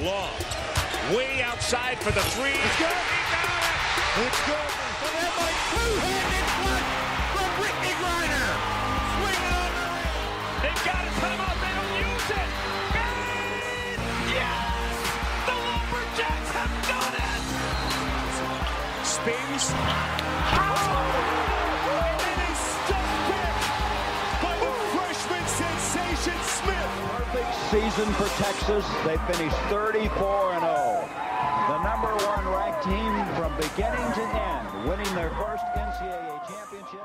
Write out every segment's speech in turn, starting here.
Long. Way outside for the three. It's good. He got it. It's good. And then by two-handed flush from Brittney Griner. Swing on the rim. They've got a timeout. They don't use it. And yes! The Lumberjacks have done it! Spins. And season for Texas. They finished 34 and 0. The number one ranked team from beginning to end, winning their first NCAA championship.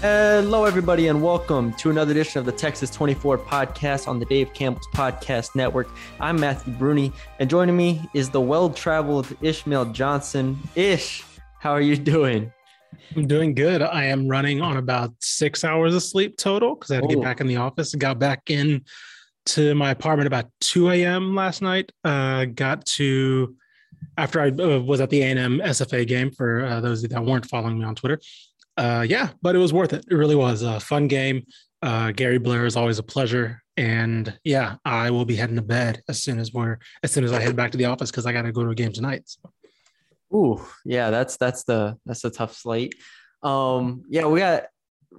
Hello, everybody, and welcome to another edition of the Texas 24 podcast on the Dave Campbell's Podcast Network. I'm Matthew Brune, and joining me is the well traveled Ishmael Johnson. Ish, how are you doing? I'm doing good. I am running on about six hours of sleep total because I had to Oh. get back in the office. Got back in to my apartment about 2 a.m. last night. Uh, got to after I uh, was at the A&M SFA game for uh, those that weren't following me on Twitter. Uh, yeah, but it was worth it. It really was a fun game. Uh, Gary Blair is always a pleasure, and yeah, I will be heading to bed as soon as we're as soon as I head back to the office because I got to go to a game tonight. So. Ooh, yeah, that's that's the that's the tough slate. Um, yeah, we got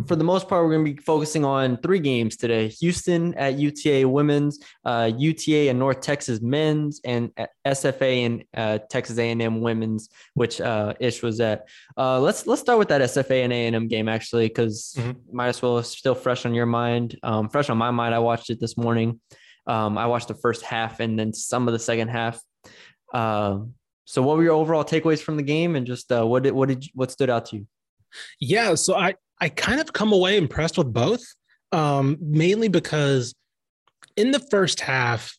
for the most part, we're going to be focusing on three games today: Houston at UTA women's, uh, UTA and North Texas men's, and SFA and uh, Texas A&M women's, which uh, Ish was at. Uh, let's let's start with that SFA and A&M game actually, because Mhm. might as well still fresh on your mind, um, fresh on my mind. I watched it this morning. Um, I watched the first half and then some of the second half. Um, so, what were your overall takeaways from the game, and just uh, what did what did what stood out to you? Yeah, so I I kind of come away impressed with both, um, mainly because in the first half,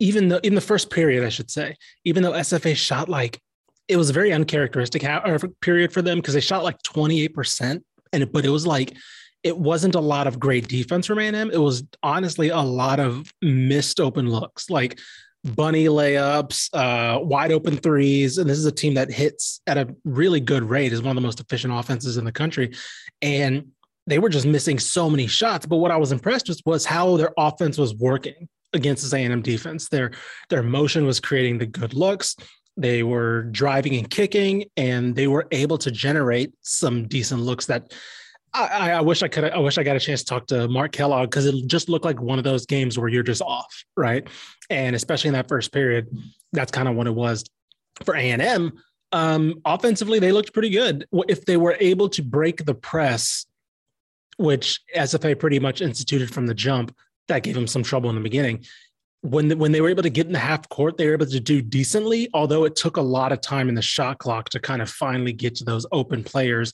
even though in the first period, I should say, even though SFA shot like it was a very uncharacteristic ha- period for them because they shot like twenty eight percent, and but it was like it wasn't a lot of great defense from A&M. It was honestly a lot of missed open looks, like bunny layups, uh, wide open threes. And this is a team that hits at a really good rate, is one of the most efficient offenses in the country. And they were just missing so many shots. But what I was impressed with was how their offense was working against this A&M defense. Their their motion was creating the good looks. They were driving and kicking, and they were able to generate some decent looks that I, I wish I could. I wish I got a chance to talk to Mark Kellogg because it just looked like one of those games where you're just off, right? And especially in that first period, that's kind of what it was for A and M. Um, offensively, they looked pretty good. If they were able to break the press, which SFA pretty much instituted from the jump, that gave them some trouble in the beginning. When the, when they were able to get in the half court, they were able to do decently. Although it took a lot of time in the shot clock to kind of finally get to those open players.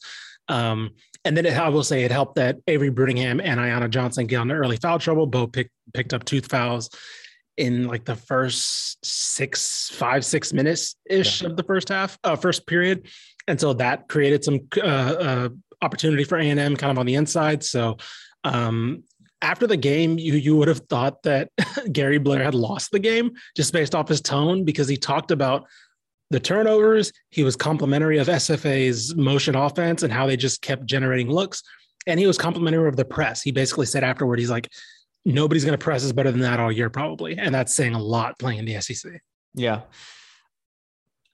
Um, and then it, I will say it helped that Avery Brittingham and Ayana Johnson get into early foul trouble. Both picked picked up tooth fouls in like the first six, five, six minutes ish of the first half, uh, first period, and so that created some uh, uh, opportunity for A and M kind of on the inside. So um, after the game, you you would have thought that Gary Blair had lost the game just based off his tone because he talked about the turnovers. He was complimentary of SFA's motion offense and how they just kept generating looks. And he was complimentary of the press. He basically said afterward, he's like, nobody's going to press us better than that all year, probably. And that's saying a lot playing in the SEC. Yeah.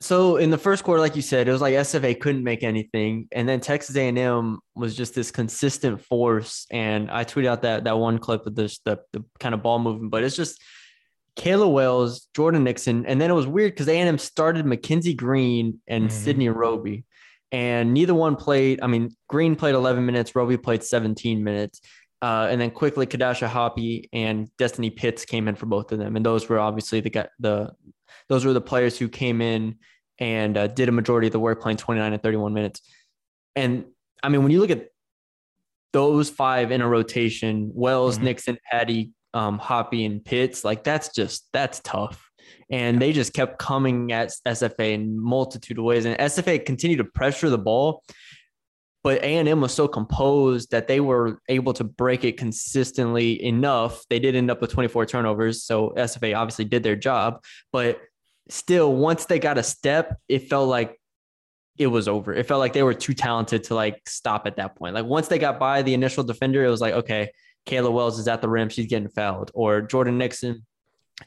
So in the first quarter, like you said, it was like SFA couldn't make anything, and then Texas A&M was just this consistent force. And I tweeted out that that one clip of this the the kind of ball movement, but it's just Kayla Wells, Jordan Nixon, and then it was weird because A&M started Mackenzie Green and Mhm. Sydney Roby, and neither one played. I mean, Green played 11 minutes, Roby played 17 minutes. Uh, and then quickly, Qadashah Hoppie and Destiny Pitts came in for both of them, and those were obviously the the those were the players who came in and uh, did a majority of the work, playing 29 and 31 minutes. And I mean, when you look at those five in a rotation, Wells, Mhm. Nixon, Patty, um, Hoppie, and Pitts, like that's just that's tough. And they just kept coming at SFA in multitude of ways, and SFA continued to pressure the ball. But A and M was so composed that they were able to break it consistently enough. They did end up with 24 turnovers, so SFA obviously did their job. But still, once they got a step, it felt like it was over. It felt like they were too talented to like stop at that point. Like once they got by the initial defender, it was like, okay, Kayla Wells is at the rim, she's getting fouled, or Jordan Nixon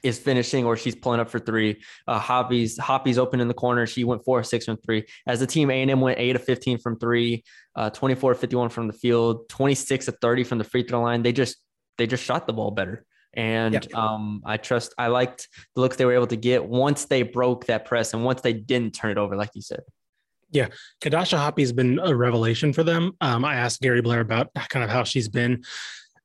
is finishing or she's pulling up for three. Uh, Hoppie's Hoppie's open in the corner. She went four six from three. As a team, A&M went eight of 15 from three, uh, 24 51 from the field, 26 of 30 from the free throw line. They just they just shot the ball better. And um, I trust I liked the looks they were able to get once they broke that press and once they didn't turn it over, like you said. Yeah, Qadashah Hoppie has been a revelation for them. Um, I asked Gary Blair about kind of how she's been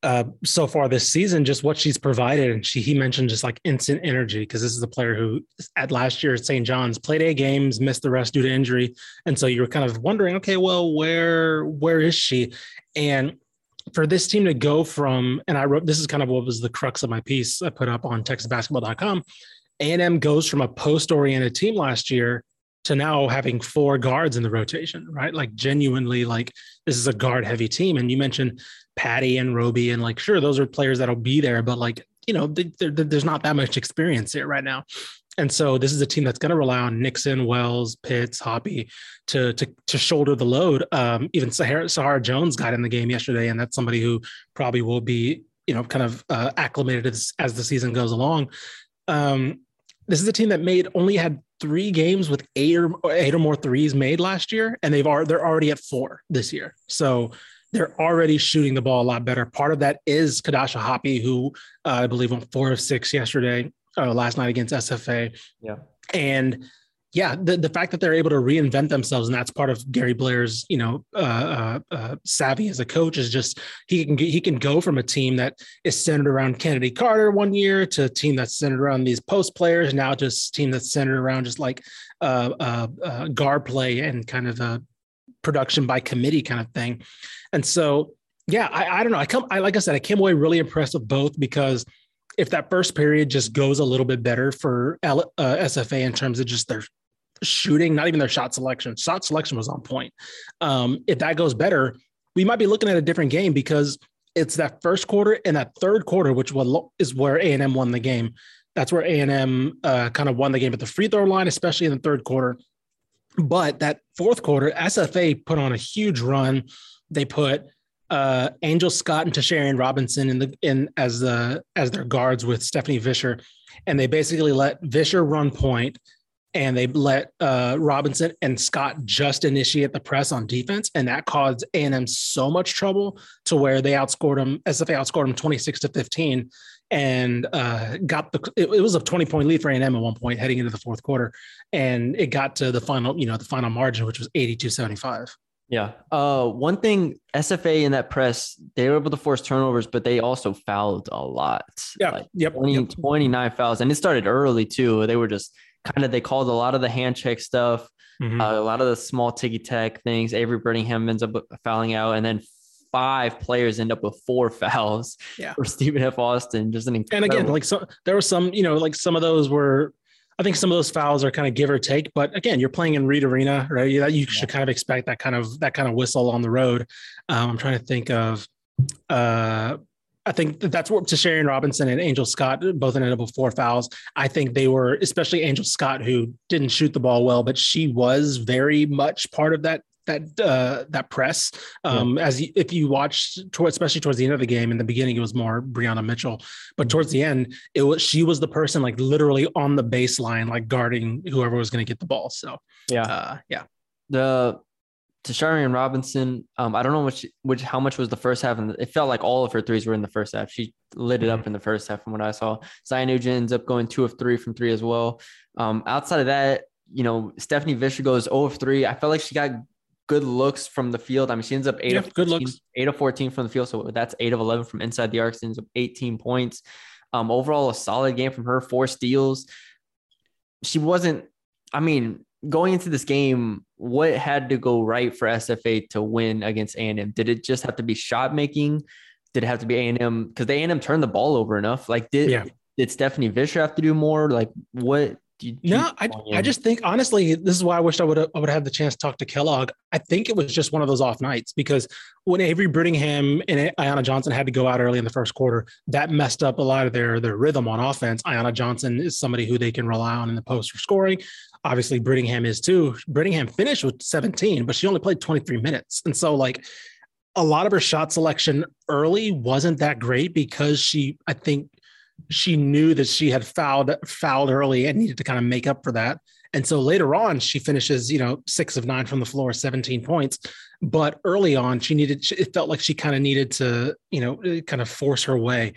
uh, so far this season, just what she's provided, and she he mentioned just like instant energy because this is a player who at last year at St. John's played eight games, missed the rest due to injury, and so you were kind of wondering, okay, well, where where is she? And for this team to go from, and I wrote this is kind of what was the crux of my piece I put up on TexasBasketball.com. A&M goes from a post-oriented team last year to now having four guards in the rotation, right? Like genuinely, like this is a guard heavy team. And you mentioned Patty and Roby, and like, sure, those are players that'll be there, but like, you know, th- th- th- there's not that much experience here right now. And so this is a team that's going to rely on Nixon, Wells, Pitts, Hoppie to to to shoulder the load. Um, even Sahara, Sahara Jones got in the game yesterday, and that's somebody who probably will be, you know, kind of uh, acclimated as, as the season goes along. Um, this is a team that made only had three games with eight or eight or more threes made last year, and they've are they're already at four this year. So they're already shooting the ball a lot better. Part of that is Qadashah Hoppie, who uh, I believe went four of six yesterday, uh, last night against SFA. Yeah. And yeah, the, the fact that they're able to reinvent themselves, and that's part of Gary Blair's, you know, uh, uh, uh, savvy as a coach is just he can he can go from a team that is centered around Kennedy Carter one year to a team that's centered around these post players, now just team that's centered around just like uh, uh, uh, guard play and kind of a production by committee kind of thing. And so, yeah, I, I don't know. I come, I like I said, I came away really impressed with both because if that first period just goes a little bit better for L, uh, SFA in terms of just their shooting, not even their shot selection. Shot selection was on point. Um, if that goes better, we might be looking at a different game because it's that first quarter and that third quarter, which is where A and M won the game. That's where A and M uh, kind of won the game at the free throw line, especially in the third quarter. But that fourth quarter, SFA put on a huge run. They put uh, Angel Scott and Tasharian Robinson in the in as the as their guards with Stephanie Visscher, and they basically let Visscher run point, and they let uh, Robinson and Scott just initiate the press on defense, and that caused A and M so much trouble to where they outscored them. SFA outscored them twenty six to fifteen, and uh, got the. It, it was a twenty point lead for A and M at one point heading into the fourth quarter, and it got to the final, you know, the final margin, which was 82-75. Yeah. Uh, one thing SFA in that press, they were able to force turnovers, but they also fouled a lot. Like yep. 20, yep. 29 fouls. And it started early too. They were just kind of, they called a lot of the hand check stuff, Mhm. uh, a lot of the small ticky tack things. Avery Brittingham ends up fouling out. And then five players end up with four fouls Yeah. for Stephen F. Austin. Just an incredible. and again, like so, there were some, you know, like some of those were. I think some of those fouls are kind of give or take, but again, you're playing in Reed Arena, right? You, you should kind of expect that kind of that kind of whistle on the road. Um, I'm trying to think of. Uh, I think that that's what Tasharian Robinson and Angel Scott both ended up with four fouls. I think they were, especially Angel Scott, who didn't shoot the ball well, but she was very much part of that that uh, that press. Um, As you, if you watch, toward, especially towards the end of the game, in the beginning it was more Brianna Mitchell, but towards the end it was she was the person like literally on the baseline, like guarding whoever was going to get the ball. So yeah. uh, yeah, the Tasharian Robinson, um, I don't know which which how much was the first half, and it felt like all of her threes were in the first half. She lit it up in the first half, from what I saw. Zion Nugent ends up going two of three from three as well. Um, outside of that, you know, Stephanie Visscher goes 0 of three. I felt like she got good looks from the field. I mean, she ends up eight Yeah, of good 14 looks. eight of fourteen from the field, so that's eight of eleven from inside the arc. She ends up eighteen points. Um, overall, a solid game from her. Four steals. She wasn't. I mean, going into this game, what had to go right for SFA to win against A&M? Did it just have to be shot making? Did it have to be A&M? Because the A&M turned the ball over enough. Like, did Yeah. did Stephanie Visscher have to do more? Like, what? You, No, I, I just think honestly, this is why I wished I would have I would have had the chance to talk to Kellogg. I think it was just one of those off nights because when Avery Brittingham and Ayana Johnson had to go out early in the first quarter, that messed up a lot of their their rhythm on offense. Ayana Johnson is somebody who they can rely on in the post for scoring. Obviously, Brittingham is too. Brittingham finished with 17, but she only played 23 minutes, and so like a lot of her shot selection early wasn't that great because she, I think, she knew that she had fouled fouled early and needed to kind of make up for that. And so later on, she finishes, you know, six of nine from the floor, 17 points. But early on, she needed, it felt like she kind of needed to, you know, kind of force her way.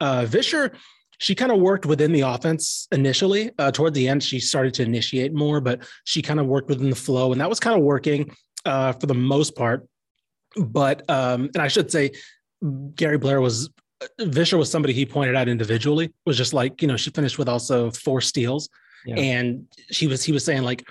Uh, Visscher, she kind of worked within the offense initially. Uh, toward the end, she started to initiate more, but she kind of worked within the flow, and that was kind of working uh, for the most part. But um, and I should say, Gary Blair was Visscher was somebody he pointed out individually. Was just like you know she finished with also four steals, yeah. and she was he was saying like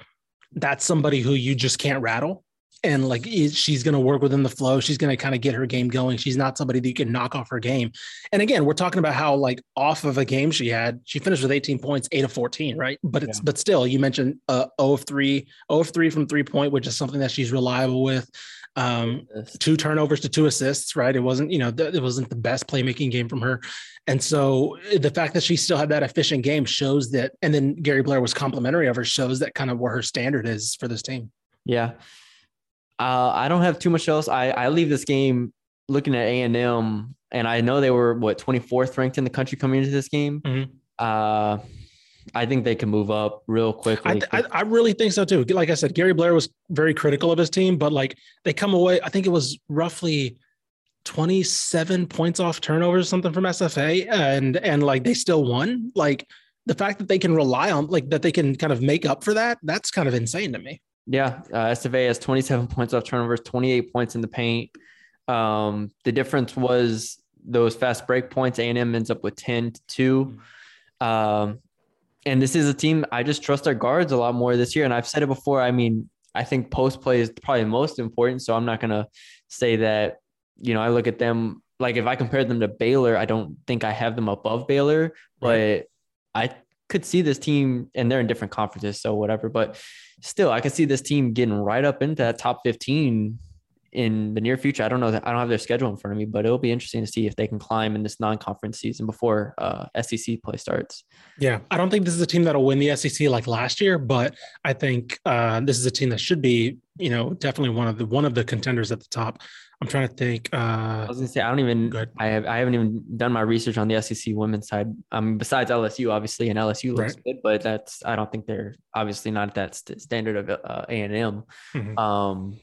that's somebody who you just can't rattle and like she's going to work within the flow. She's going to kind of get her game going. She's not somebody that you can knock off her game. And again, we're talking about how like off of a game she had, she finished with 18 points, eight of 14, right? But it's yeah. but still, you mentioned uh, 0 of 3, 0 of 3 from three point, which is something that she's reliable with. Um, two turnovers to two assists, right? It wasn't, you know, th- it wasn't the best playmaking game from her. And so eh, the fact that she still had that efficient game shows that, and then Gary Blair was complimentary of her shows that kind of where her standard is for this team. Yeah. Uh, I don't have too much else. I, I leave this game looking at A and M, and I know they were what 24th ranked in the country coming into this game. Mm-hmm. Uh, I think they can move up real quickly. I, I, I, really think so too. Like I said, Gary Blair was very critical of his team, but like they come away, I think it was roughly 27 points off turnovers, something from SFA, and and like they still won. Like the fact that they can rely on, like that they can kind of make up for that, that's kind of insane to me. Yeah, uh, SFA has 27 points off turnovers, 28 points in the paint. Um, the difference was those fast break points. A&M ends up with 10 to 2. Um, and this is a team I just trust our guards a lot more this year. And I've said it before. I mean, I think post play is probably most important. So I'm not going to say that, you know, I look at them like if I compare them to Baylor, I don't think I have them above Baylor, but I could see this team, and they're in different conferences, so whatever. But still, I could see this team getting right up into that top 15 in the near future. I don't know that I don't have their schedule in front of me, but it'll be interesting to see if they can climb in this non-conference season before uh, SEC play starts. Yeah, I don't think this is a team that'll win the SEC like last year, but I think uh, this is a team that should be, you know, definitely one of the one of the contenders at the top. I'm trying to think. Uh, I was gonna say I don't even. I have I haven't even done my research on the SEC women's side. Um, besides LSU, obviously, and LSU looks right. good, but that's I don't think they're obviously not at that st- standard of uh, A and M. Mm-hmm. Um,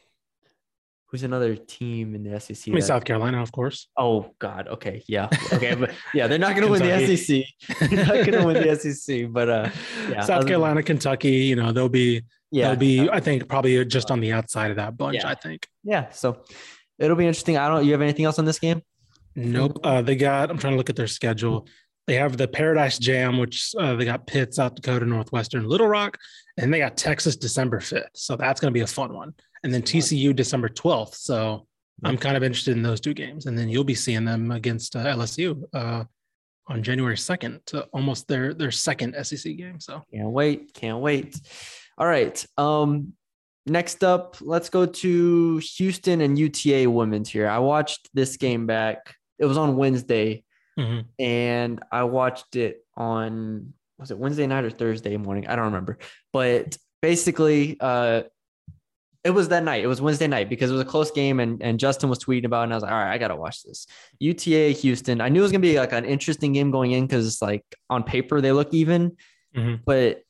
who's another team in the SEC? I mean, that, South Carolina, of course. Oh God. Okay. Yeah. Okay. but yeah, they're not going to win the SEC. they're not going to win the SEC. But uh, yeah, South Carolina, than, Kentucky. You know, they'll be. Yeah. They'll be. I think probably just on the outside of that bunch. Yeah. I think. Yeah. So it'll be interesting. I don't. You have anything else on this game? Nope. Uh, they got. I'm trying to look at their schedule. They have the Paradise Jam, which uh, they got Pitt, South Dakota, Northwestern, Little Rock, and they got Texas December 5th. So that's going to be a fun one. And then TCU December 12th. So I'm kind of interested in those two games. And then you'll be seeing them against uh, LSU uh, on January 2nd, to almost their their second SEC game. So can't wait. Can't wait. All right. Um, Next up, let's go to Houston and UTA women's here. I watched this game back. It was on Wednesday, mm-hmm. and I watched it on was it Wednesday night or Thursday morning? I don't remember. But basically, uh, it was that night. It was Wednesday night because it was a close game, and and Justin was tweeting about, it and I was like, all right, I gotta watch this. UTA Houston. I knew it was gonna be like an interesting game going in because it's like on paper they look even, mm-hmm. but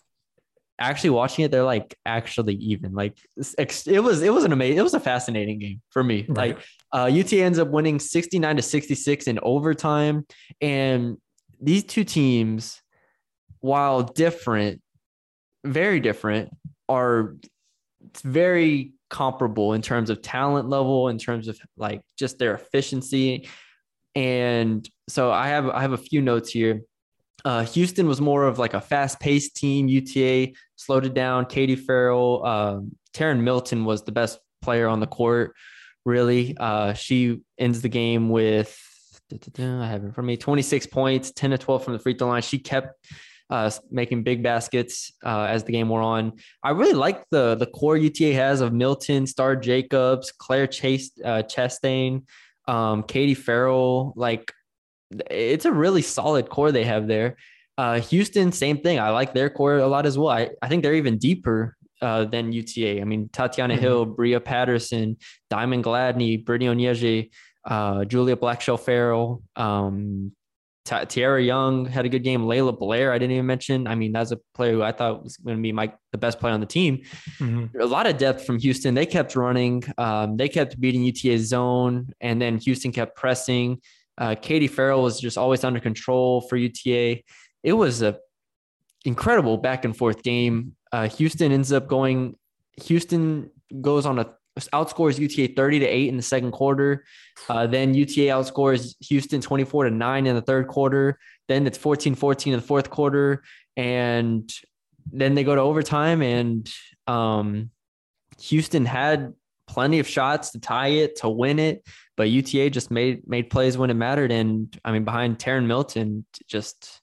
actually watching it, they're like actually even. Like it was, it was an amazing, it was a fascinating game for me. Right. Like uh, UT ends up winning 69 to 66 in overtime. And these two teams, while different, very different, are very comparable in terms of talent level, in terms of like just their efficiency. And so I have I have a few notes here. Uh, Houston was more of like a fast paced team. UTA slowed it down. Katie Farrell, um, Taryn Milton was the best player on the court, really. Uh, she ends the game with, I have it for me, 26 points, 10 to 12 from the free throw line. She kept uh, making big baskets uh, as the game wore on. I really like the the core UTA has of Milton, Star Jacobs, Claire Chase, uh, Chastain, um, Katie Farrell. Like it's a really solid core they have there. Uh, Houston, same thing. I like their core a lot as well. I, I think they're even deeper uh, than UTA. I mean, Tatiana Mhm. Hill, Bria Patterson, Diamond Gladney, Brittany Onyege, uh, Julia Blackshell Farrell, um, Tiara Young had a good game. Layla Blair, I didn't even mention. I mean, that's a player who I thought was going to be my the best player on the team. Mhm. A lot of depth from Houston. They kept running. Um, they kept beating UTA's zone, and then Houston kept pressing. Uh, Katie Farrell was just always under control for UTA. It was a incredible back and forth game. Uh, Houston ends up going. Houston goes on a outscores UTA 30 to 8 in the second quarter. Uh, then UTA outscores Houston 24 to 9 in the third quarter. Then it's 14 14 in the fourth quarter. And then they go to overtime, and um, Houston had plenty of shots to tie it, to win it. But UTA just made made plays when it mattered. And I mean, behind Taryn Milton, just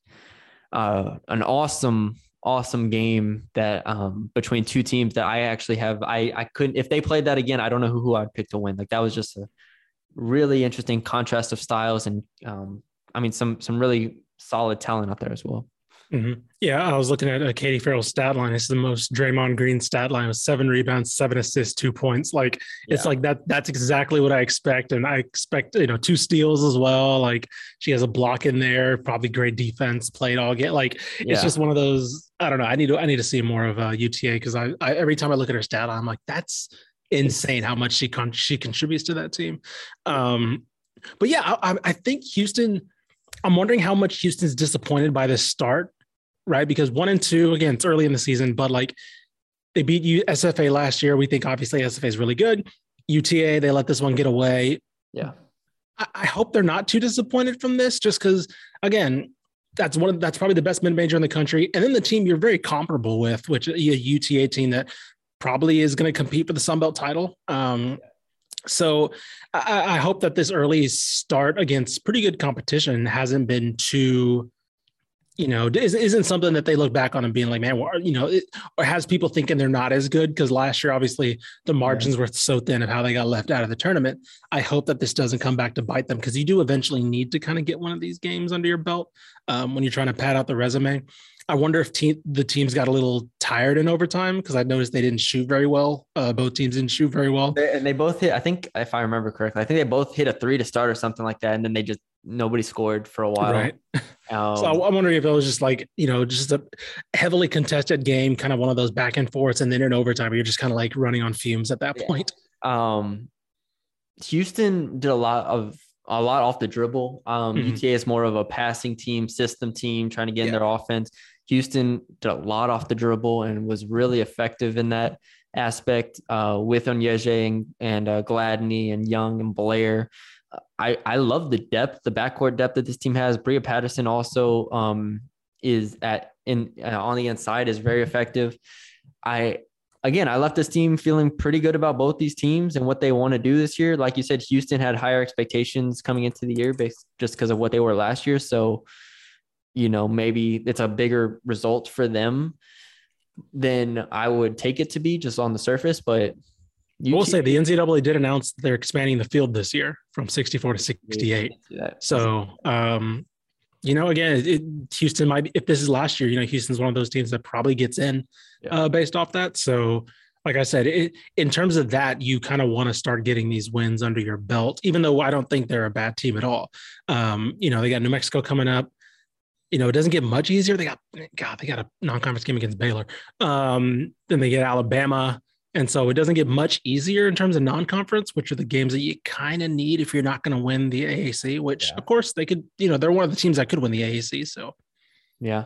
uh, an awesome awesome game that um between two teams that I actually have I I couldn't if they played that again I don't know who, who I'd pick to win like that was just a really interesting contrast of styles and um I mean some some really solid talent out there as well Mhm. Yeah, I was looking at uh, Katie Farrell's stat line. It's the most Draymond Green stat line with seven rebounds, seven assists, two points. Like it's like that. That's exactly what I expect, and I expect you know two steals as well. Like she has a block in there, probably great defense, played all get. Like it's just one of those. I don't know. I need to. I need to see more of uh, UTA because I, I every time I look at her stat line, I'm like that's insane how much she con- she contributes to that team. Um, but yeah, I, I- I think Houston. I'm wondering how much Houston's disappointed by this start, right? Because one and two, again, it's early in the season, but like they beat you SFA last year. We think obviously SFA is really good. UTA, they let this one get away. yeah I, I hope they're not too disappointed from this, just because again, that's one of that's probably the best mid major in the country. And then the team you're very comparable with, which a UTA team that probably is going to compete for the Sun Belt title. Um, so I, I hope that this early start against pretty good competition hasn't been too, you know, is, isn't something that they look back on and being like, man, well, you know, it, or has people thinking they're not as good because last year obviously the margins were so thin of how they got left out of the tournament. I hope that this doesn't come back to bite them because you do eventually need to kind of get one of these games under your belt um, when you're trying to pad out the resume. I wonder if te- the teams got a little tired in overtime because I noticed they didn't shoot very well. Uh, both teams didn't shoot very well. They- and they both hit I think if I remember correctly I think they both hit a three to start or something like that and then they just nobody scored for a while Right. um, So I'm wondering if it was just like, you know, just a heavily contested game, kind of one of those back and forths. And then in overtime, you're just kind of like running on fumes at that Yeah. point. um Houston did a lot of a lot off the dribble. Um Mhm. UTA is more of a passing team, system team, trying to get in Yeah. their offense. Houston did a lot off the dribble and was really effective in that aspect uh, with Onyege and, and uh, Gladney and Young and Blair. I, I love the depth, the backcourt depth that this team has. Bria Patterson also um, is at in uh, on the inside is very effective. I again, I left this team feeling pretty good about both these teams and what they want to do this year. Like you said, Houston had higher expectations coming into the year based just because of what they were last year. So, you know, maybe it's a bigger result for them than I would take it to be just on the surface. But I will say the NCAA did announce they're expanding the field this year from 64 to 68. So, um, you know, again, it, Houston might be, if this is last year, you know, Houston's one of those teams that probably gets in Yeah. uh, based off that. So, like I said, it, in terms of that, you kind of want to start getting these wins under your belt, even though I don't think they're a bad team at all. Um, you know, they got New Mexico coming up. You know, it doesn't get much easier. They got, God, they got a non conference game against Baylor. Um, then they get Alabama. And so it doesn't get much easier in terms of non-conference, which are the games that you kind of need if you're not going to win the AAC. Which, Yeah. of course, they could. You know, they're one of the teams that could win the AAC. So Yeah.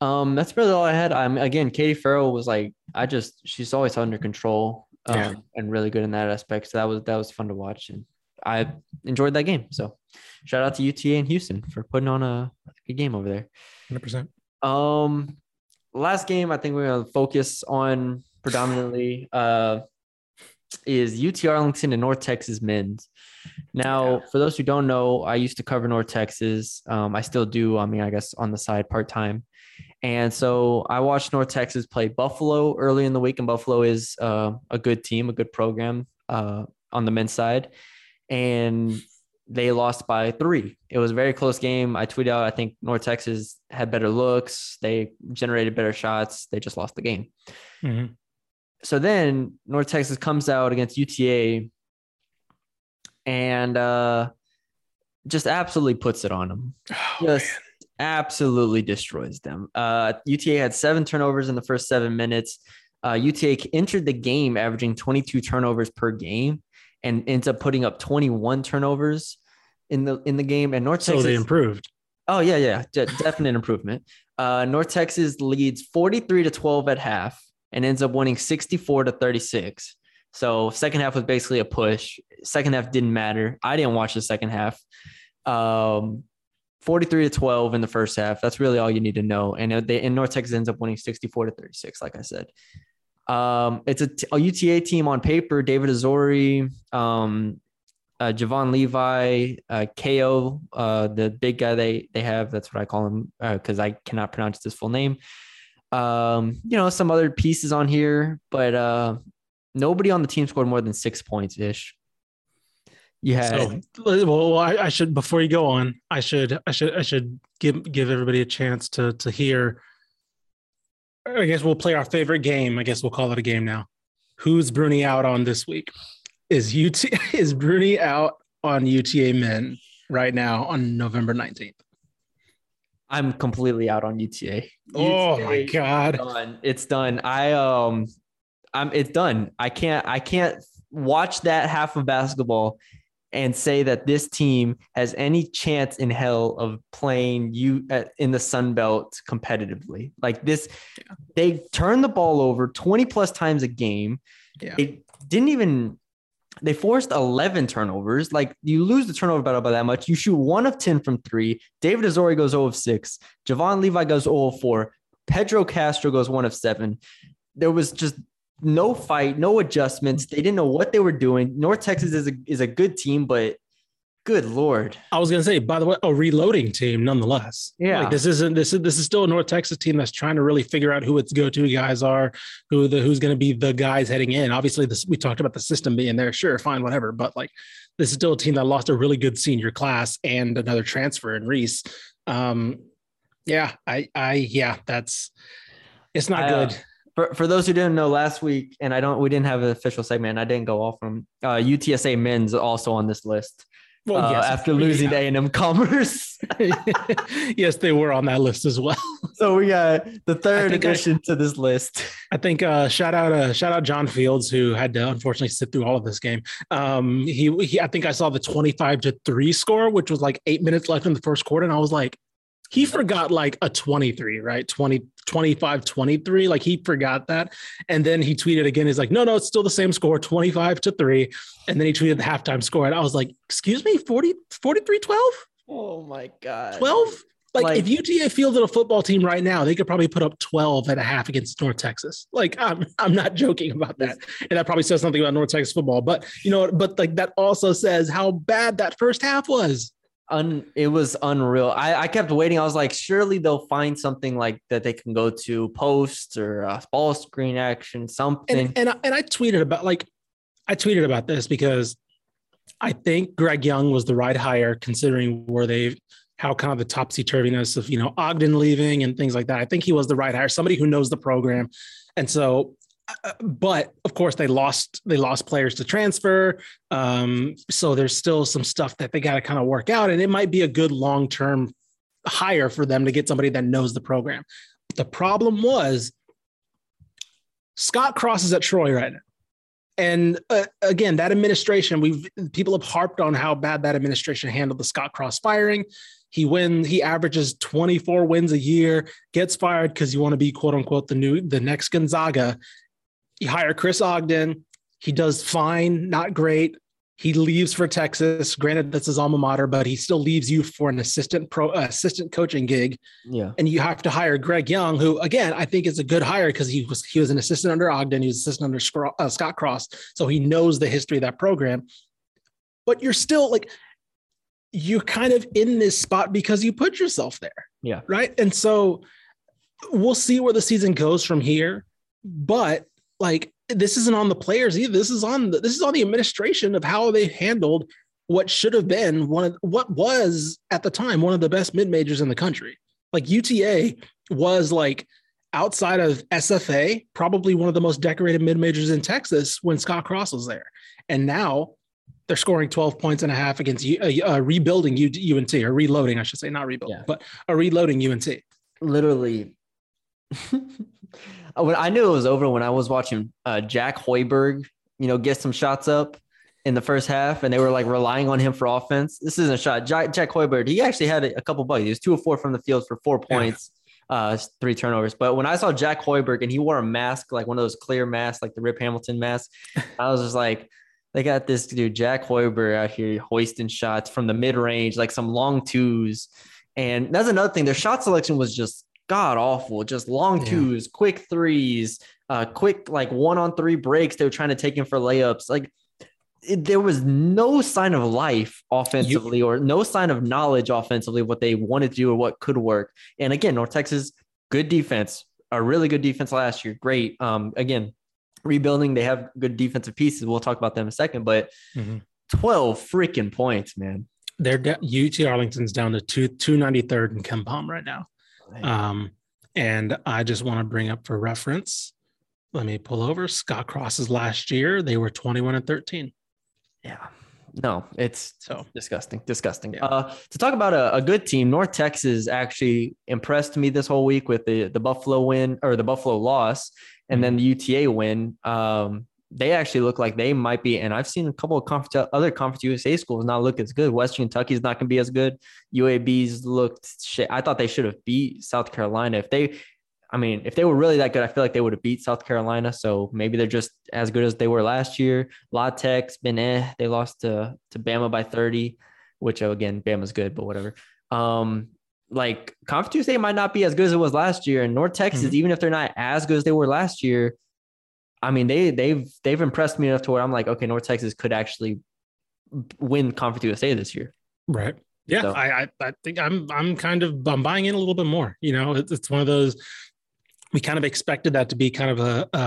Um, that's really all I had. I'm again, Katie Farrell was like, I just she's always under control um, Yeah. and really good in that aspect. So that was that was fun to watch and I enjoyed that game. So shout out to UTA and Houston for putting on a good game over there. 100. percent Um, last game I think we're gonna focus on predominantly uh is UT Arlington and North Texas men's. Now, for those who don't know, I used to cover North Texas. Um, I still do. I mean, I guess on the side part time. And so I watched North Texas play Buffalo early in the week, and Buffalo is uh, a good team, a good program uh, on the men's side. And they lost by three. It was a very close game. I tweeted out, I think North Texas had better looks. They generated better shots. They just lost the game. Mhm. So then North Texas comes out against UTA and uh, just absolutely puts it on them. Oh, just absolutely destroys them. Uh, UTA had seven turnovers in the first seven minutes. Uh, UTA entered the game averaging 22 turnovers per game and ends up putting up 21 turnovers in the in the game. And North so Texas they improved. Oh yeah, yeah, de- definite improvement. Uh, North Texas leads 43 to 12 at half and ends up winning 64 to 36. So second half was basically a push. Second half didn't matter. I didn't watch the second half. Um, 43 to 12 in the first half. That's really all you need to know. And uh, they and North Texas ends up winning 64 to 36, like I said. Um, it's a, UTA team on paper. David Azore, um, uh, Javon Levi, uh, KO, uh, the big guy they they have. That's what I call him because I cannot pronounce his full name. Um, you know, some other pieces on here, but uh, nobody on the team scored more than six points ish. You had So, well, I, I should before you go on, I should I should I should give give everybody a chance to to hear. I guess we'll play our favorite game. I guess we'll call it a game now. Who's Brune out on this week? Is UT is Brune out on UTA men right now on November nineteenth? I'm completely out on UTA. Oh my UTA god! done. It's done. I um I'm it's done. I can't I can't watch that half of basketball and say that this team has any chance in hell of playing you at, in the Sun Belt competitively. Like this, they turn the ball over 20 plus times a game. Yeah. They didn't even they forced 11 turnovers. Like you lose the turnover battle by that much. You shoot one of 10 from three. David Azore goes 0 of 6. Javon Levi goes 0 of 4. Pedro Castro goes 1 of 7. There was just no fight, no adjustments. They didn't know what they were doing. North Texas is a, is a good team, but good lord. I was gonna say, by the way, a reloading team nonetheless. Yeah. like this isn't this is this is still a North Texas team that's trying to really figure out who its go-to guys are, who the who's going to be the guys heading in. Obviously, this we talked about the system being there. Sure, fine, whatever. But like, this is still a team that lost a really good senior class and another transfer in Reese. Um, yeah, I, I, yeah, that's it's not I, uh, good. For, for those who didn't know last week, and I don't, we didn't have an official segment. I didn't go off from uh, UTSA men's also on this list. Well, uh, yes, after losing A&M Commerce. yes, they were on that list as well. so we got the third think I- addition to this list. I think uh, shout out uh, shout out John Fields who had to unfortunately sit through all of this game. Um, he, he I think I saw the twenty five to three score, which was like eight minutes left in the first quarter, and I was like, he forgot like a 23, right? 20, 25, 23. Like he forgot that. And then he tweeted again. He's like, no, no, it's still the same score, 25 to three. And then he tweeted the halftime score. And I was like, excuse me, 40, 43, 12, Oh my god. 12? Like, Like- if UTA fielded a football team right now, they could probably put up 12 and a half against North Texas. Like, I'm, I'm not joking about that. And that probably says something about North Texas football. But, you know, but like that also says how bad that first half was. Un, it was unreal. I, I kept waiting. I was like, surely they'll find something like that they can go to posts or uh, ball screen action, something. and and I, and I tweeted about like I tweeted about this because I think Greg Young was the right hire considering where they how kind of the topsy turviness of you know Ogden leaving and things like that. I think he was the right hire, somebody who knows the program, and so. Uh, But of course, they lost. They lost players to transfer, um, so there's still some stuff that they got to kind of work out, and it might be a good long term hire for them to get somebody that knows the program. The problem was Scott Cross is at Troy right now. And uh, again, that administration, we've people have harped on how bad that administration handled the Scott Cross firing. He wins, he averages 24 wins a year, gets fired because you want to be quote unquote the new the next Gonzaga. You hire Chris Ogden, he does fine, not great. He leaves for Texas. Granted, that's his alma mater, but he still leaves you for an assistant pro uh, assistant coaching gig yeah. and you have to hire Greg Young, who again I think is a good hire because he was he was an assistant under Ogden, he was assistant under Scro- uh, Scott Cross, so he knows the history of that program. But you're still like you're kind of in this spot because you put yourself there, Yeah. right? And so we'll see where the season goes from here. But like this isn't on the players either. This is on the, this is on the administration of how they handled what should have been one of what was at the time one of the best mid majors in the country. Like UTA was like outside of SFA, probably one of the most decorated mid majors in Texas when Scott Cross was there. And now they're scoring 12 points and a half against uh, uh, rebuilding UNT or reloading, I should say, not rebuilding, Yeah. but a reloading UNT. literally when I knew it was over when I was watching uh, Jack Hoiberg, you know, get some shots up in the first half, and they were like relying on him for offense. This isn't a shot. Jack, Jack Hoiberg, he actually had a, a couple bugs. He was two or four from the field for four Yeah. points, uh, three turnovers. But when I saw Jack Hoiberg and he wore a mask, like one of those clear masks, like the Rip Hamilton mask, I was just like. They got this dude, Jack Hoiberg, out here hoisting shots from the mid range, like some long twos. And that's another thing. Their shot selection was just god awful. Just long Yeah. twos, quick threes, uh, quick like one on three breaks. They were trying to take him for layups. Like it, there was no sign of life offensively or no sign of knowledge offensively what they wanted to do or what could work. And again, North Texas, good defense, a really good defense last year. Great. Um, again, rebuilding, they have good defensive pieces. We'll talk about them in a second, but Mhm. 12 freaking points, man. They're de- UT Arlington's down to two, 293rd in KenPom right now. Um, and I just want to bring up for reference. Let me pull over Scott Cross's last year. They were 21 and 13. Yeah. No, it's So disgusting. Disgusting. Yeah. Uh, to talk about a, a good team, North Texas actually impressed me this whole week with the the Buffalo win or the Buffalo loss, and then the UTA win. Um, they actually look like they might be, and I've seen a couple of conference, other Conference USA schools not look as good. Western Kentucky's not going to be as good. UAB's looked shit. I thought they should have beat South Carolina. If they, I mean, if they were really that good, I feel like they would have beat South Carolina. So maybe they're just as good as they were last year. La Tech's been eh. They lost to to Bama by 30, which oh, again, Bama's good, but whatever. Um, like Conference USA might not be as good as it was last year. And North Texas, Mhm. even if they're not as good as they were last year, I mean, they they've they've impressed me enough to where I'm like, okay, North Texas could actually win Conference USA this year. Right. Yeah, So- I, I I think I'm I'm kind of I'm buying in a little bit more. You know, it's, it's one of those we kind of expected that to be kind of a, a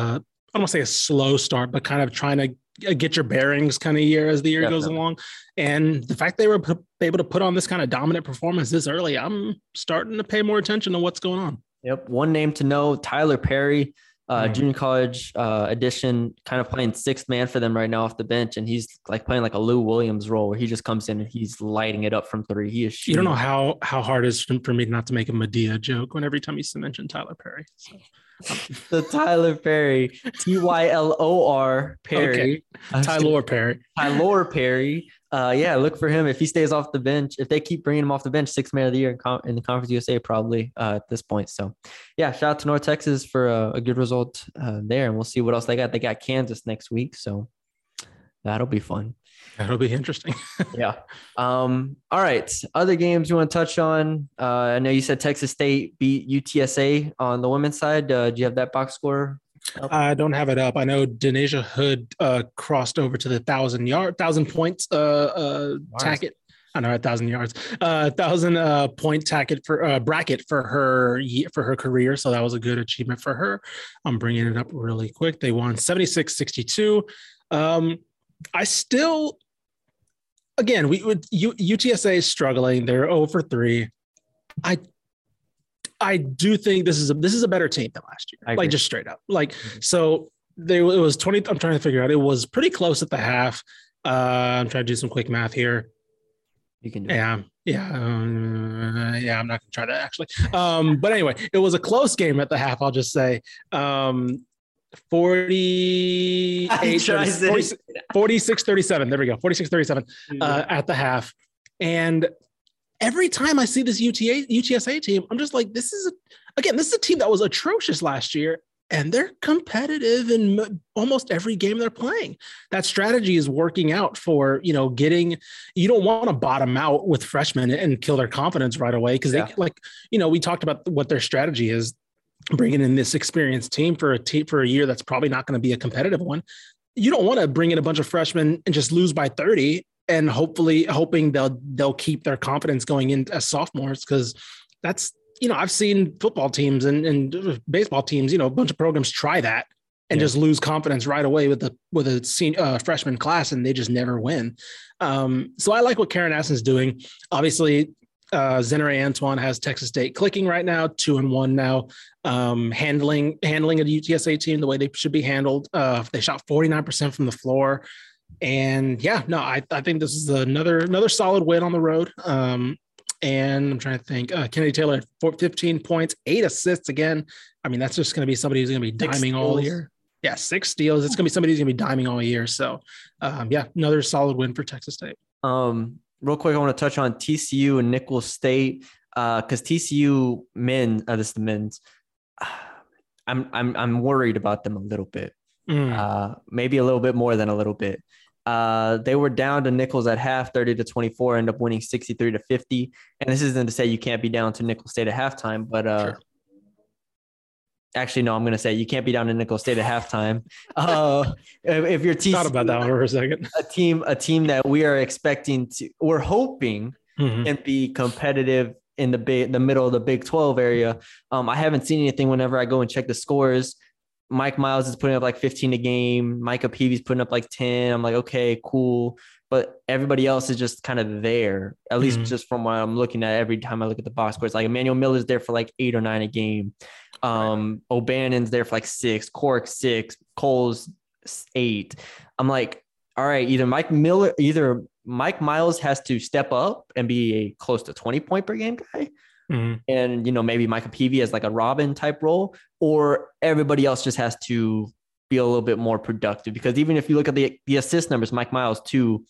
I don't want to say a slow start, but kind of trying to uh, get your bearings kind of year as the year goes along. And the fact they were p- able to put on this kind of dominant performance this early, I'm starting to pay more attention to what's going on. Yep. One name to know, Tylor Perry, uh, Hmm. junior college uh, edition, kind of playing sixth man for them right now off the bench. And he's like playing like a Lou Williams role where he just comes in and he's lighting it up from three. He is You don't know how how hard it is for me not to make a Madea joke when every time you mention Tyler Perry. So, the Tyler Perry, T Y L O R Perry. I Tyler Perry. Tyler Perry. Uh, yeah, look for him if he stays off the bench. If they keep bringing him off the bench, sixth man of the year in, con- in the Conference USA probably uh, at this point. So, yeah, shout out to North Texas for a, a good result uh, there, and we'll see what else they got. They got Kansas next week, so that'll be fun. That'll be interesting. Yeah. Um. All right. Other games you want to touch on? Uh, I know you said Texas State beat UTSA on the women's side. Uh, do you have that box score? I don't have it up. I know Denasia Hood uh, crossed over to the thousand yard, thousand points uh, uh, tacket. I know a thousand yards, uh, thousand uh, point tacket for uh, bracket for her for her career. So that was a good achievement for her. I'm bringing it up really quick. They won 76 62. Um, I still, again, we would U, UTSA is struggling. They're over three. I I do think this is a this is a better team than last year. I agree. Like just straight up. Like Mhm. so they it was 20 I'm trying to figure out. It was pretty close at the half. Uh I'm trying to do some quick math here. You can do. it. Yeah. Yeah. uh, yeah, I'm not gonna try to actually. Um, but anyway, it was a close game at the half, I'll just say. Um 48 Try 30 46 46 37. There we go. 46 37 uh, at the half. And every time I see this UTA UTSA team, I'm just like, this is a, again, this is a team that was atrocious last year, and they're competitive in m- almost every game they're playing. That strategy is working out for you know getting. You don't want to bottom out with freshmen and kill their confidence right away because Yeah. they like you know we talked about what their strategy is bringing in this experienced team for a team for a year that's probably not going to be a competitive one you don't want to bring in a bunch of freshmen and just lose by 30 and hopefully hoping they'll they'll keep their confidence going in as sophomores because that's you know I've seen football teams and, and baseball teams you know a bunch of programs try that and Yeah. just lose confidence right away with the with a senior uh, freshman class and they just never win. Um, so I like what Karen Aston's doing. Obviously, Uh, Zenarae Antoine has Texas State clicking right now, two and one now. Um, handling handling a UTSA team the way they should be handled. Uh, they shot 49% from the floor. And yeah, no, I, I think this is another another solid win on the road. Um, and I'm trying to think. Uh, Kennedy Taylor had 15 points, eight assists again. I mean, that's just going to be somebody who's going to be Six diming all year. Yeah, six steals. It's going to be somebody who's going to be diming all year. So, um, yeah, another solid win for Texas State. Um, real quick, I want to touch on TCU and Nicholls State because TCU men, uh, this is the men's. I'm I'm I'm worried about them a little bit. Mm. uh, maybe a little bit more than a little bit. Uh, they were down to Nichols at half, 30 to 24, end up winning 63 to 50. And this isn't to say you can't be down to Nichols State at halftime, but uh, Sure. actually, no, I'm going to say you can't be down to Nichols State at halftime. Uh, if, if you're Thought about that one for a second. a team, a team that we are expecting to, we're hoping Mhm. can be competitive in the big the middle of the Big 12 area. Um, I haven't seen anything whenever I go and check the scores. Mike Miles is putting up like 15 a game. Micah Peavy's putting up like 10. I'm like, okay, cool. But everybody else is just kind of there, at least Mhm. just from what I'm looking at every time I look at the box scores. Like Emanuel Miller's there for like eight or nine a game. Um, O'Bannon's there for like six, Cork six, Cole's eight. I'm like, all right, either Mike Miller, either Mike Miles has to step up and be a close to 20 point per game guy. Mhm. And, you know, maybe Micah Peavy as like a Robin type role, or everybody else just has to be a little bit more productive. Because even if you look at the, the assist numbers, Mike Miles, two,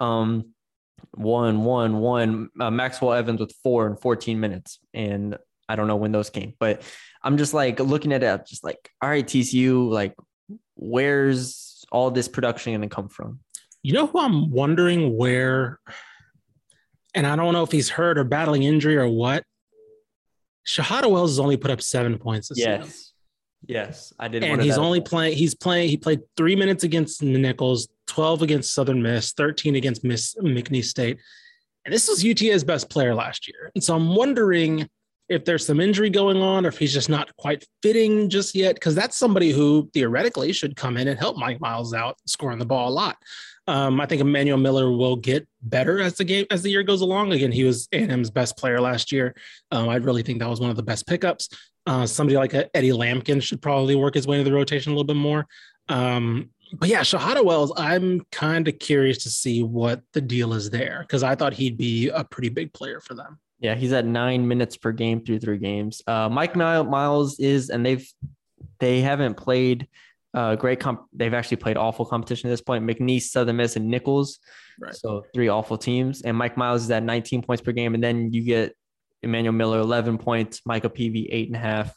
um, one, one, one, uh, Maxwell Evans with four and 14 minutes. And I don't know when those came, but I'm just like looking at it, just like, all right, TCU, like, where's all this production going to come from? You know who I'm wondering where, and I don't know if he's hurt or battling injury or what. Shahada Wells has only put up seven points this season. Yes. Yes. I did. and he's only playing. He's playing. He played three minutes against the Nichols, twelve against Southern Miss, thirteen against Miss McNeese State, and this was UTA's best player last year. And so I'm wondering if there's some injury going on, or if he's just not quite fitting just yet, because that's somebody who theoretically should come in and help Mike Miles out, scoring the ball a lot. Um, I think Emanuel Miller will get better as the game as the year goes along. Again, he was A&M's best player last year. Um, I really think that was one of the best pickups. Uh, somebody like Eddie Lampkin should probably work his way into the rotation a little bit more. Um, but yeah, Shahada Wells, I'm kind of curious to see what the deal is there because I thought he'd be a pretty big player for them. Yeah, he's at nine minutes per game through three games. Uh, Mike Miles is, and they've they haven't played uh, great. Comp- they've actually played awful competition at this point. McNeese, Southern Miss, and Nichols. Right. So three awful teams. And Mike Miles is at 19 points per game, and then you get Emanuel Miller 11 points, Michael Peavy eight and a half,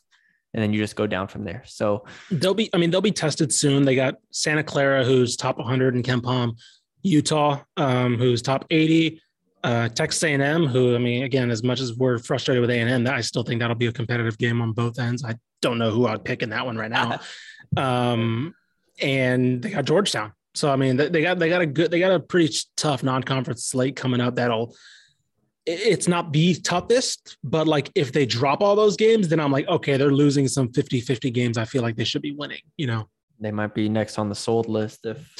and then you just go down from there. So They'll be, I mean, they'll be tested soon. They got Santa Clara, who's top 100 in KenPom, Utah, um, who's top 80, uh, Texas A&M, who, I mean, again, as much as we're frustrated with A&M, that I still think that'll be a competitive game on both ends. I don't know who I'd pick in that one right now. um, and they got Georgetown. So I mean, they, got they got a good they got a pretty tough non-conference slate coming up. That'll it's not the toughest, but like if they drop all those games, then I'm like, okay, they're losing some 50-50 games. I feel like they should be winning. You know, they might be next on the sold list if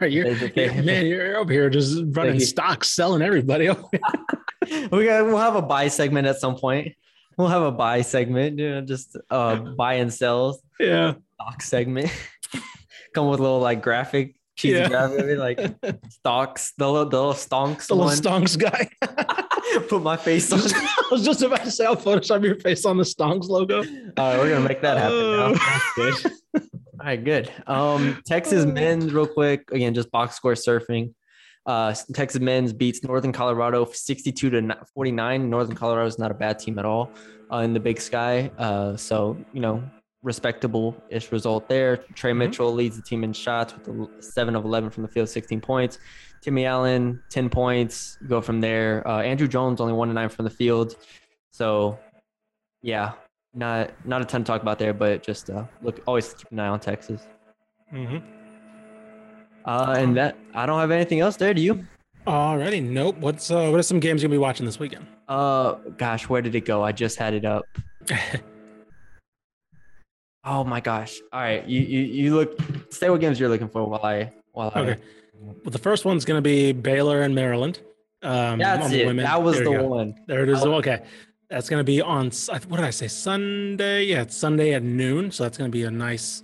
right, you're, They- they- you're- man, you're over here just running stocks, selling everybody. we got we'll have a buy segment at some point. We'll have a buy segment, you know, just uh buy and sells. yeah, stock segment. Come with a little like graphic, cheesy Yeah. graphic, like stocks, the little, the little stonks the little stonks guy. Put my face on. I was just about to say, I'll Photoshop your face on the stonks logo. All right, we're gonna make that happen now. All right, good. Um, Texas men's real quick. Again, just box score surfing. Uh, Texas men's beats Northern Colorado 62 to 49. Northern Colorado is not a bad team at all uh, in the Big Sky. Uh, so you know, respectable-ish result there. Tre Mhm. Mitchell leads the team in shots with seven of 11 from the field, 16 points. Timmy Allen 10 points. Go from there. Uh, Andrew Jones only one to nine from the field. So yeah, not not a ton to talk about there, but just uh, look always keep an eye on Texas. Mm-hmm. Uh, and that I don't have anything else there. Do you? Alrighty, nope. What's uh, what are some games you'll be watching this weekend? Uh, gosh, where did it go? I just had it up. Oh my gosh! All right, you you, you look. Say what games you're looking for while I while I. Okay. Well, the first one's going to be Baylor and Maryland. Um, That's it. women. That was There the one. There it is. Okay. That's going to be on, what did I say? Sunday. Yeah, it's Sunday at noon. So that's going to be a nice,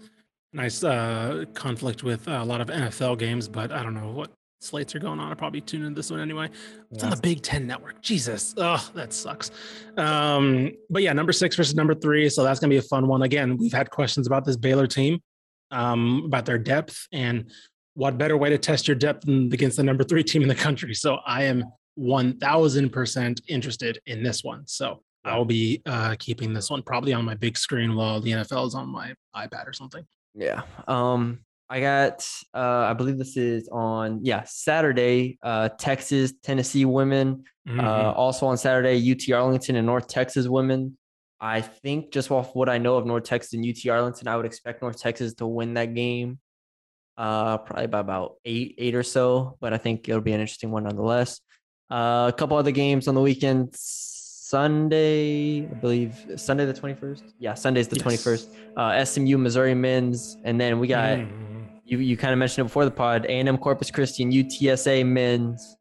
nice uh, conflict with a lot of NFL games, but I don't know what slates are going on. I'll probably tune in this one anyway. It's on the Big Ten network. Jesus. Oh, that sucks. Um, but yeah, number six versus number three. So that's going to be a fun one. Again, we've had questions about this Baylor team, um, about their depth and what better way to test your depth than against the number three team in the country. So I am 1000% interested in this one. So I'll be uh, keeping this one probably on my big screen while the NFL is on my iPad or something. Yeah. Um, I got uh I believe this is on yeah, Saturday, uh Texas, Tennessee women. Mm-hmm. Uh also on Saturday, UT Arlington and North Texas women. I think just off what I know of North Texas and UT Arlington, I would expect North Texas to win that game. Uh probably by about eight, eight or so, but I think it'll be an interesting one nonetheless. Uh, a couple other games on the weekend. Sunday, I believe Sunday the 21st. Yeah, Sunday's the Yes. 21st. Uh, SMU, Missouri men's, and then we got Mhm. you you kind of mentioned it before the pod. A and M Corpus Christi and UTSA men's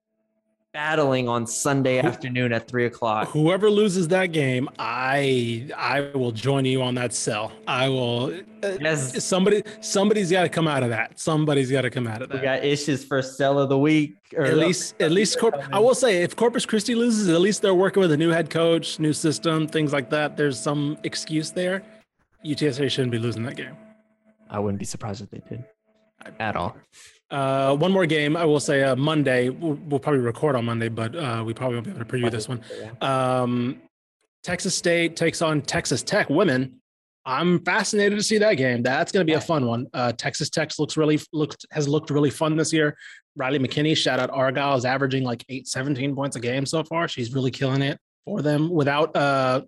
battling on Sunday Who- afternoon at three o'clock. Whoever loses that game, I I will join you on that sell. I will. uh, Yes. Somebody somebody's got to come out of that. Somebody's got to come out of that. We that. got Ish's first sell of the week. Or at least at least Corp- I will say if Corpus Christi loses, at least they're working with a new head coach, new system, things like that. There's some excuse there. UTSA shouldn't be losing that game. I wouldn't be surprised if they did at all. Uh, one more game. I will say uh, Monday. We'll, we'll probably record on Monday, but uh, we probably won't be able to preview this one. Um, Texas State takes on Texas Tech women. I'm fascinated to see that game. That's going to be a fun one. Uh, Texas Tech looks really looked has looked really fun this year. Rhyle McKinney, shout out Argyle, is averaging like eight, 17 points a game so far. She's really killing it for them. Without uh,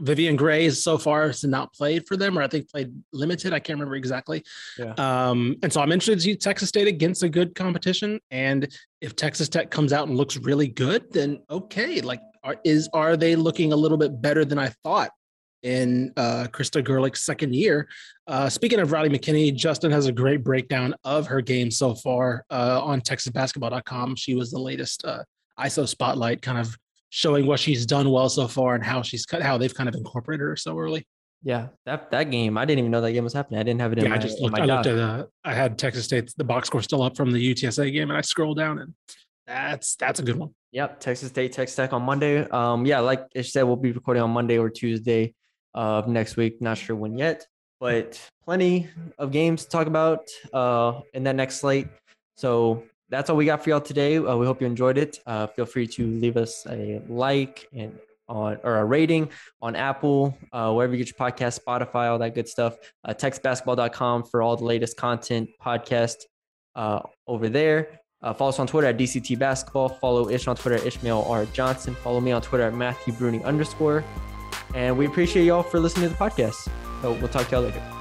Vivian Gray is so far has not played for them, or I think played limited. I can't remember exactly. Yeah. Um, and so I'm interested to see Texas State against a good competition. And if Texas Tech comes out and looks really good, then okay, like are is are they looking a little bit better than I thought in uh Krista Gerlich's second year? Uh speaking of Rhyle McKinney, Justin has a great breakdown of her game so far uh on TexasBasketball.com. She was the latest uh ISO spotlight kind of showing what she's done well so far and how she's cut how they've kind of incorporated her so early. Yeah, that that game. I didn't even know that game was happening. I didn't have it in Yeah, my, I just looked. I looked at uh, I had Texas State the box score still up from the UTSA game, and I scrolled down, and that's that's a good one. Yep, Texas State, Texas Tech on Monday. Um, yeah, like Ish said, we'll be recording on Monday or Tuesday of next week. Not sure when yet, but plenty of games to talk about uh, in that next slate. So that's all we got for y'all today. Uh, we hope you enjoyed it. Uh, feel free to leave us a like and on or a rating on Apple, uh, wherever you get your podcast, Spotify, all that good stuff. Uh, textbasketball.com for all the latest content, podcast uh, over there. Uh, follow us on Twitter at DCT Basketball. Follow Ish on Twitter at Ishmael R. Johnson. Follow me on Twitter at Matthew Brune underscore. And we appreciate y'all for listening to the podcast. So we'll talk to y'all later.